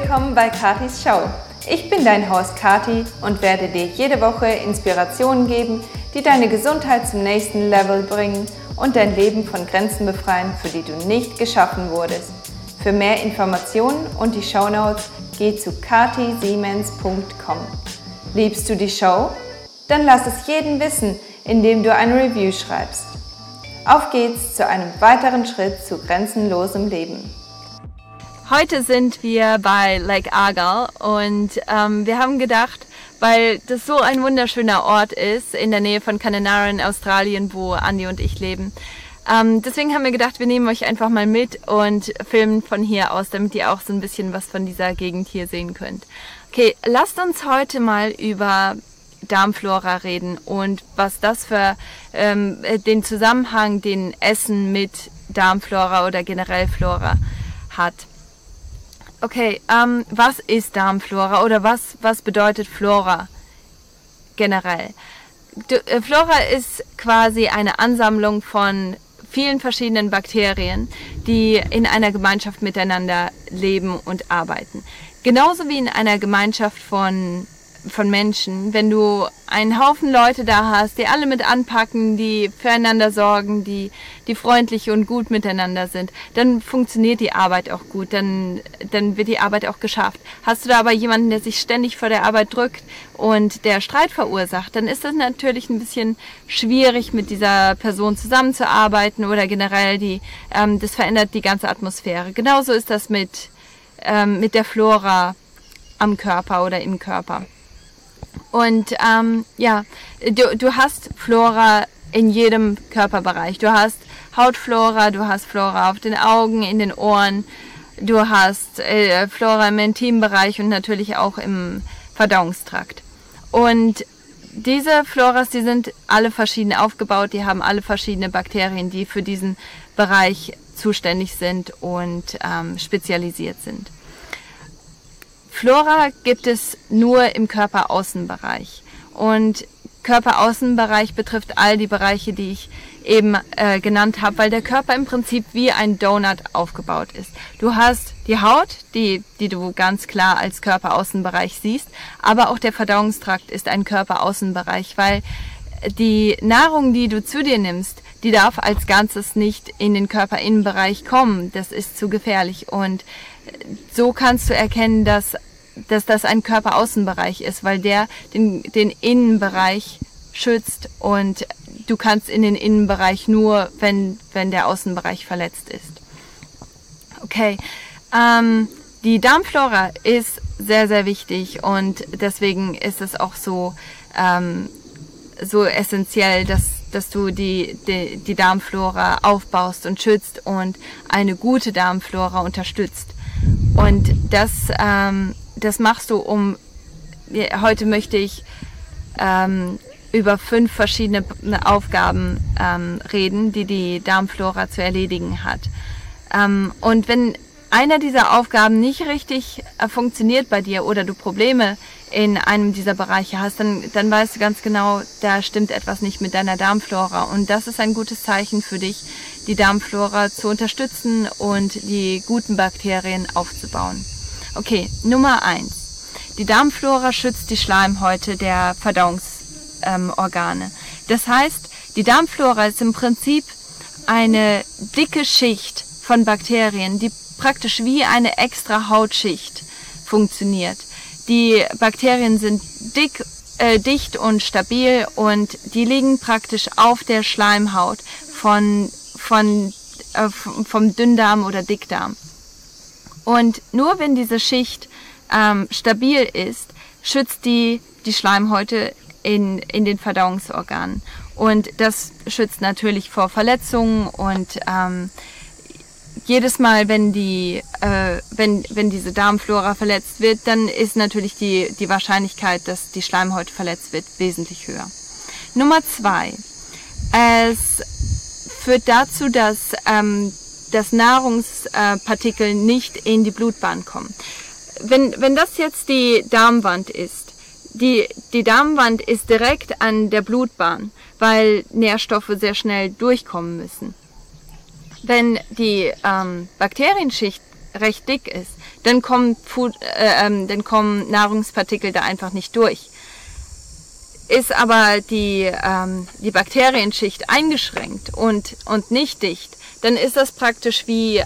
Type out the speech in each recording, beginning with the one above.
willkommen bei Katis Show. Ich bin dein Host Kati und werde dir jede Woche Inspirationen geben, die deine Gesundheit zum nächsten Level bringen und dein Leben von Grenzen befreien, für die du nicht geschaffen wurdest. Für mehr Informationen und die Show Notes geh zu katisiemens.com. Liebst du die Show? Dann lass es jeden wissen, indem du ein Review schreibst. Auf geht's zu einem weiteren Schritt zu grenzenlosem Leben. Heute sind wir bei Lake Argyle und ähm, wir haben gedacht, weil das so ein wunderschöner Ort ist in der Nähe von Cananara in Australien, wo Andi und ich leben. Ähm, deswegen haben wir gedacht, wir nehmen euch einfach mal mit und filmen von hier aus, damit ihr auch so ein bisschen was von dieser Gegend hier sehen könnt. Okay, lasst uns heute mal über Darmflora reden und was das für ähm, den Zusammenhang, den Essen mit Darmflora oder generell Flora hat. Okay, ähm, was ist Darmflora oder was, was bedeutet Flora generell? Äh, Flora ist quasi eine Ansammlung von vielen verschiedenen Bakterien, die in einer Gemeinschaft miteinander leben und arbeiten. Genauso wie in einer Gemeinschaft von von Menschen, wenn du einen Haufen Leute da hast, die alle mit anpacken, die füreinander sorgen, die, die freundlich und gut miteinander sind, dann funktioniert die Arbeit auch gut, dann, dann wird die Arbeit auch geschafft. Hast du da aber jemanden, der sich ständig vor der Arbeit drückt und der Streit verursacht, dann ist das natürlich ein bisschen schwierig, mit dieser Person zusammenzuarbeiten oder generell die, ähm, das verändert die ganze Atmosphäre. Genauso ist das mit, ähm, mit der Flora am Körper oder im Körper. Und ähm, ja, du, du hast Flora in jedem Körperbereich. Du hast Hautflora, du hast Flora auf den Augen, in den Ohren, du hast äh, Flora im Intimbereich und natürlich auch im Verdauungstrakt. Und diese Floras, die sind alle verschieden aufgebaut, die haben alle verschiedene Bakterien, die für diesen Bereich zuständig sind und ähm, spezialisiert sind. Flora gibt es nur im Körperaußenbereich. Und Körperaußenbereich betrifft all die Bereiche, die ich eben äh, genannt habe, weil der Körper im Prinzip wie ein Donut aufgebaut ist. Du hast die Haut, die, die du ganz klar als Körperaußenbereich siehst, aber auch der Verdauungstrakt ist ein Körperaußenbereich, weil die Nahrung, die du zu dir nimmst, die darf als Ganzes nicht in den Körperinnenbereich kommen. Das ist zu gefährlich. Und so kannst du erkennen, dass dass das ein Körperaußenbereich ist, weil der den, den Innenbereich schützt und du kannst in den Innenbereich nur, wenn, wenn der Außenbereich verletzt ist. Okay, ähm, die Darmflora ist sehr, sehr wichtig und deswegen ist es auch so, ähm, so essentiell, dass, dass du die, die, die Darmflora aufbaust und schützt und eine gute Darmflora unterstützt. Und das ähm, das machst du, um, heute möchte ich ähm, über fünf verschiedene Aufgaben ähm, reden, die die Darmflora zu erledigen hat. Ähm, und wenn einer dieser Aufgaben nicht richtig äh, funktioniert bei dir oder du Probleme in einem dieser Bereiche hast, dann, dann weißt du ganz genau, da stimmt etwas nicht mit deiner Darmflora. Und das ist ein gutes Zeichen für dich, die Darmflora zu unterstützen und die guten Bakterien aufzubauen. Okay, Nummer eins. Die Darmflora schützt die Schleimhäute der Verdauungsorgane. Ähm, das heißt, die Darmflora ist im Prinzip eine dicke Schicht von Bakterien, die praktisch wie eine extra Hautschicht funktioniert. Die Bakterien sind dick, äh, dicht und stabil und die liegen praktisch auf der Schleimhaut von, von, äh, vom Dünndarm oder Dickdarm. Und nur wenn diese Schicht ähm, stabil ist, schützt die die Schleimhäute in, in den Verdauungsorganen. Und das schützt natürlich vor Verletzungen und ähm, jedes Mal, wenn die, äh, wenn, wenn diese Darmflora verletzt wird, dann ist natürlich die, die Wahrscheinlichkeit, dass die Schleimhäute verletzt wird, wesentlich höher. Nummer zwei. Es führt dazu, dass ähm, dass Nahrungspartikel nicht in die Blutbahn kommen. Wenn, wenn das jetzt die Darmwand ist, die, die Darmwand ist direkt an der Blutbahn, weil Nährstoffe sehr schnell durchkommen müssen. Wenn die ähm, Bakterienschicht recht dick ist, dann kommen, äh, ähm, dann kommen Nahrungspartikel da einfach nicht durch. Ist aber die, ähm, die Bakterienschicht eingeschränkt und, und nicht dicht, dann ist das praktisch wie, äh,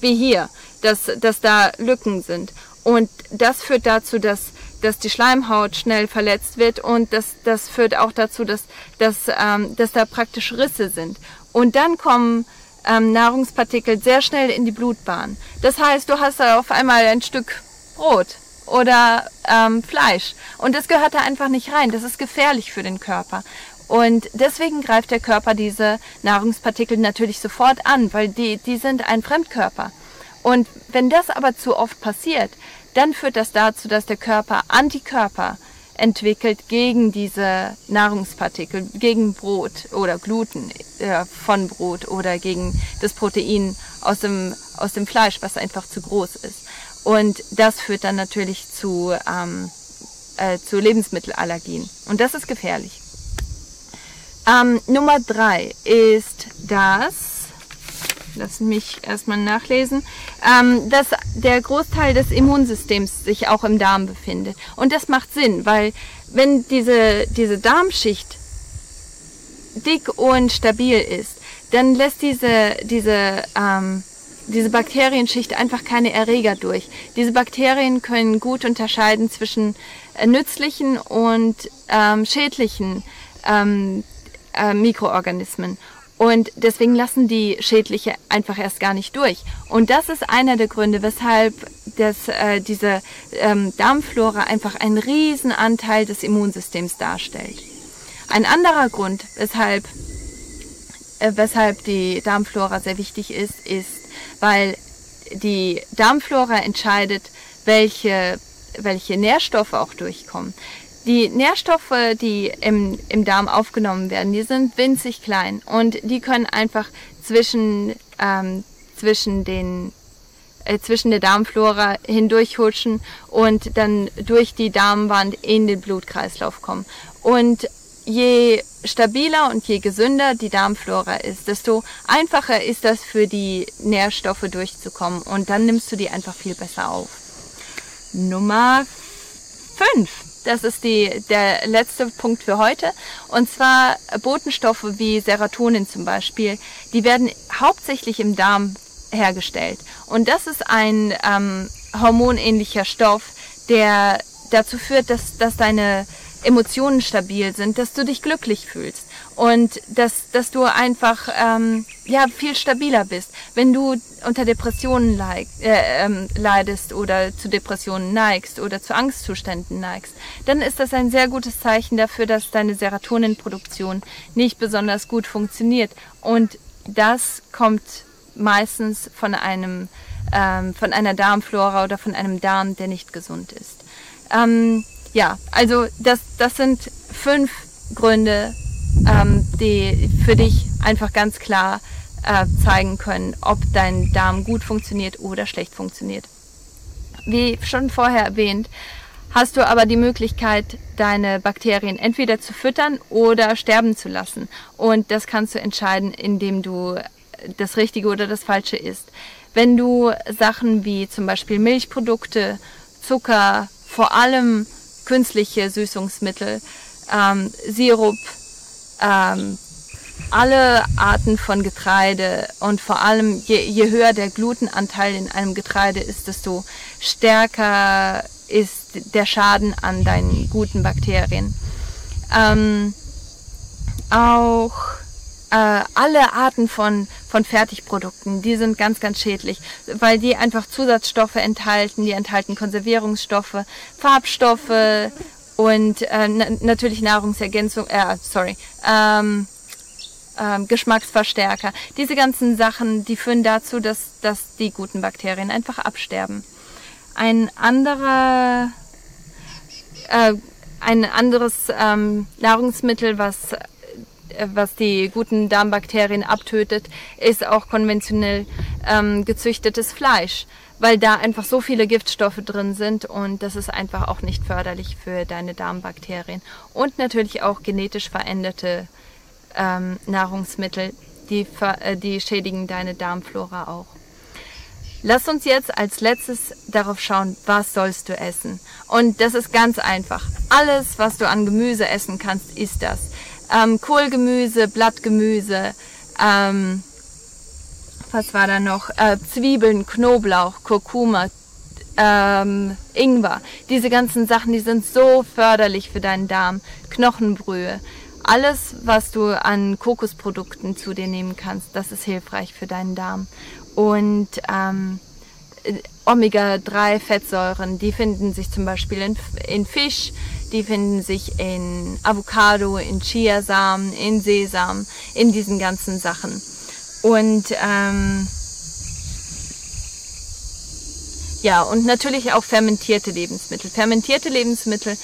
wie hier, dass, dass da Lücken sind. Und das führt dazu, dass, dass die Schleimhaut schnell verletzt wird und das, das führt auch dazu, dass, dass, ähm, dass da praktisch Risse sind. Und dann kommen ähm, Nahrungspartikel sehr schnell in die Blutbahn. Das heißt, du hast da auf einmal ein Stück Brot oder ähm, Fleisch und das gehört da einfach nicht rein. Das ist gefährlich für den Körper. Und deswegen greift der Körper diese Nahrungspartikel natürlich sofort an, weil die, die sind ein Fremdkörper. Und wenn das aber zu oft passiert, dann führt das dazu, dass der Körper Antikörper entwickelt gegen diese Nahrungspartikel, gegen Brot oder Gluten äh, von Brot oder gegen das Protein aus dem, aus dem Fleisch, was einfach zu groß ist. Und das führt dann natürlich zu, ähm, äh, zu Lebensmittelallergien. Und das ist gefährlich. Ähm, Nummer drei ist das, lass mich erstmal nachlesen, ähm, dass der Großteil des Immunsystems sich auch im Darm befindet. Und das macht Sinn, weil wenn diese, diese Darmschicht dick und stabil ist, dann lässt diese, diese, ähm, diese Bakterienschicht einfach keine Erreger durch. Diese Bakterien können gut unterscheiden zwischen äh, nützlichen und ähm, schädlichen ähm, äh, Mikroorganismen. Und deswegen lassen die Schädliche einfach erst gar nicht durch. Und das ist einer der Gründe, weshalb das, äh, diese ähm, Darmflora einfach einen riesen Anteil des Immunsystems darstellt. Ein anderer Grund, weshalb, äh, weshalb die Darmflora sehr wichtig ist, ist, weil die Darmflora entscheidet, welche, welche Nährstoffe auch durchkommen. Die Nährstoffe, die im, im Darm aufgenommen werden, die sind winzig klein und die können einfach zwischen, ähm, zwischen den äh, zwischen der Darmflora hindurchhutschen und dann durch die Darmwand in den Blutkreislauf kommen. Und je stabiler und je gesünder die Darmflora ist, desto einfacher ist das für die Nährstoffe durchzukommen und dann nimmst du die einfach viel besser auf. Nummer 5. Das ist die, der letzte Punkt für heute. Und zwar Botenstoffe wie Serotonin zum Beispiel, die werden hauptsächlich im Darm hergestellt. Und das ist ein ähm, hormonähnlicher Stoff, der dazu führt, dass, dass deine Emotionen stabil sind, dass du dich glücklich fühlst und dass, dass du einfach ähm, ja, viel stabiler bist. Wenn du unter Depressionen leid, äh, ähm, leidest oder zu Depressionen neigst oder zu Angstzuständen neigst, dann ist das ein sehr gutes Zeichen dafür, dass deine Serotoninproduktion nicht besonders gut funktioniert. Und das kommt meistens von einem ähm, von einer Darmflora oder von einem Darm, der nicht gesund ist. Ähm, ja, also das, das sind fünf Gründe, ähm, die für dich einfach ganz klar äh, zeigen können, ob dein Darm gut funktioniert oder schlecht funktioniert. Wie schon vorher erwähnt, hast du aber die Möglichkeit, deine Bakterien entweder zu füttern oder sterben zu lassen. Und das kannst du entscheiden, indem du das Richtige oder das Falsche isst. Wenn du Sachen wie zum Beispiel Milchprodukte, Zucker, vor allem künstliche Süßungsmittel, ähm, Sirup, ähm, alle Arten von Getreide und vor allem je, je höher der Glutenanteil in einem Getreide ist, desto stärker ist der Schaden an deinen guten Bakterien. Ähm, auch äh, alle Arten von, von Fertigprodukten, die sind ganz, ganz schädlich, weil die einfach Zusatzstoffe enthalten, die enthalten Konservierungsstoffe, Farbstoffe und äh, natürlich Nahrungsergänzung, äh, sorry, ähm, ähm, Geschmacksverstärker. Diese ganzen Sachen, die führen dazu, dass, dass die guten Bakterien einfach absterben. Ein anderer, äh, ein anderes ähm, Nahrungsmittel, was was die guten Darmbakterien abtötet, ist auch konventionell ähm, gezüchtetes Fleisch, weil da einfach so viele Giftstoffe drin sind und das ist einfach auch nicht förderlich für deine Darmbakterien. Und natürlich auch genetisch veränderte ähm, Nahrungsmittel, die, äh, die schädigen deine Darmflora auch. Lass uns jetzt als letztes darauf schauen, was sollst du essen. Und das ist ganz einfach. Alles, was du an Gemüse essen kannst, ist das. Ähm, Kohlgemüse, Blattgemüse, ähm, was war da noch? Äh, Zwiebeln, Knoblauch, Kurkuma, ähm, Ingwer. Diese ganzen Sachen, die sind so förderlich für deinen Darm. Knochenbrühe. Alles, was du an Kokosprodukten zu dir nehmen kannst, das ist hilfreich für deinen Darm. Und ähm, Omega-3-Fettsäuren, die finden sich zum Beispiel in, in, Fisch, die finden sich in Avocado, in Chiasamen, in Sesam, in diesen ganzen Sachen. Und ähm, ja, und natürlich auch fermentierte Lebensmittel. Fermentierte Lebensmittel,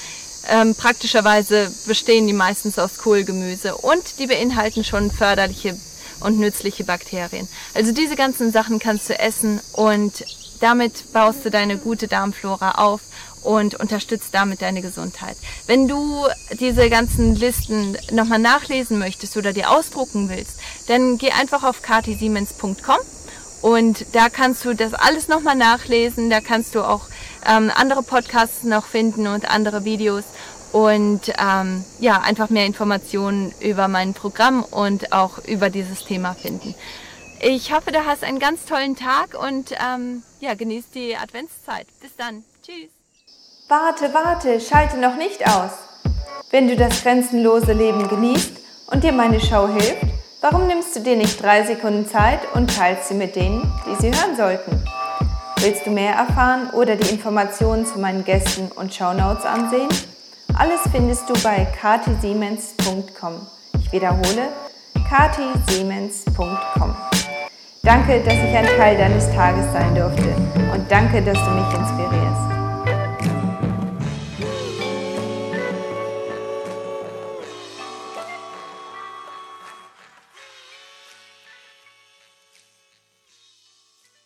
ähm, praktischerweise bestehen die meistens aus Kohlgemüse und die beinhalten schon förderliche und nützliche Bakterien. Also diese ganzen Sachen kannst du essen und damit baust du deine gute Darmflora auf und unterstützt damit deine Gesundheit. Wenn du diese ganzen Listen nochmal nachlesen möchtest oder dir ausdrucken willst, dann geh einfach auf katisiemens.com und da kannst du das alles nochmal nachlesen. Da kannst du auch ähm, andere Podcasts noch finden und andere Videos und ähm, ja, einfach mehr Informationen über mein Programm und auch über dieses Thema finden. Ich hoffe, du hast einen ganz tollen Tag und ähm, ja, genieß die Adventszeit. Bis dann. Tschüss. Warte, warte, schalte noch nicht aus. Wenn du das grenzenlose Leben genießt und dir meine Show hilft, warum nimmst du dir nicht drei Sekunden Zeit und teilst sie mit denen, die sie hören sollten? Willst du mehr erfahren oder die Informationen zu meinen Gästen und Shownotes ansehen? Alles findest du bei katisiemens.com. Ich wiederhole, katisiemens.com. Danke, dass ich ein Teil deines Tages sein durfte und danke, dass du mich inspirierst.